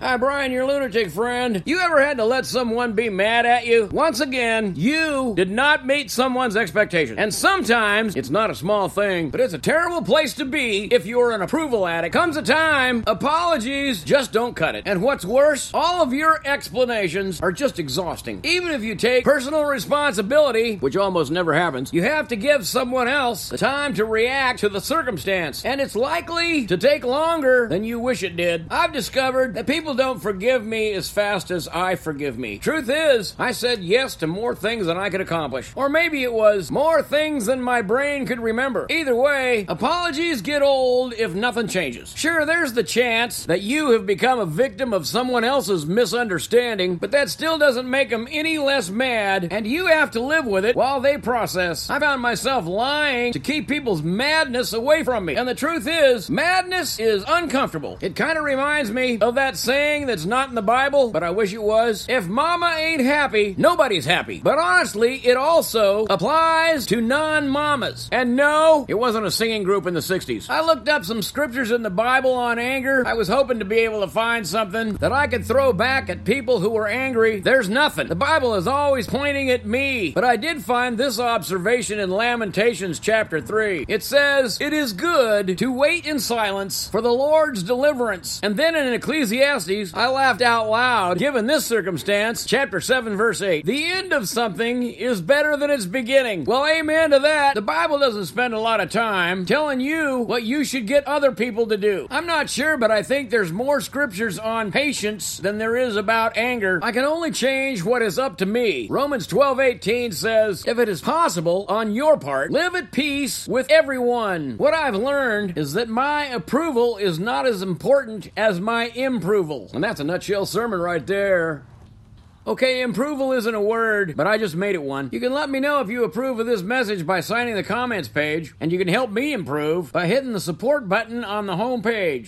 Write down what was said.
Hi, Brian, your lunatic friend. You ever had to let someone be mad at you? Once again, you did not meet someone's expectations. And sometimes it's not a small thing, but it's a terrible place to be if you're an approval addict. Comes a time, apologies just don't cut it. And what's worse, all of your explanations are just exhausting. Even if you take personal responsibility, which almost never happens, you have to give someone else the time to react to the circumstance. And it's likely to take longer than you wish it did. I've discovered that people don't forgive me as fast as I forgive me. Truth is, I said yes to more things than I could accomplish. Or maybe it was more things than my brain could remember. Either way, apologies get old if nothing changes. Sure, there's the chance that you have become a victim of someone else's misunderstanding, but that still doesn't make them any less mad, and you have to live with it while they process. I found myself lying to keep people's madness away from me. And the truth is, madness is uncomfortable. It kind of reminds me of that saying that's not in the Bible, but I wish it was. If mama ain't happy, nobody's happy. But honestly, it also applies to non mamas. And no, it wasn't a singing group in the 60s. I looked up some scriptures in the Bible on anger. I was hoping to be able to find something that I could throw back at people who were angry. There's nothing. The Bible is always pointing at me. But I did find this observation in Lamentations chapter 3. It says, It is good to wait in silence for the Lord's deliverance. And then in Ecclesiastes, I laughed out loud given this circumstance, chapter 7, verse 8. The end of something is better than its beginning. Well, amen to that. The Bible doesn't spend a lot of time telling you what you should get other people to do. I'm not sure, but I think there's more scriptures on patience than there is about anger. I can only change what is up to me. Romans 12, 18 says, If it is possible on your part, live at peace with everyone. What I've learned is that my approval is not as important as my improval. And that's a nutshell sermon right there. Okay, improval isn't a word, but I just made it one. You can let me know if you approve of this message by signing the comments page, and you can help me improve by hitting the support button on the home page.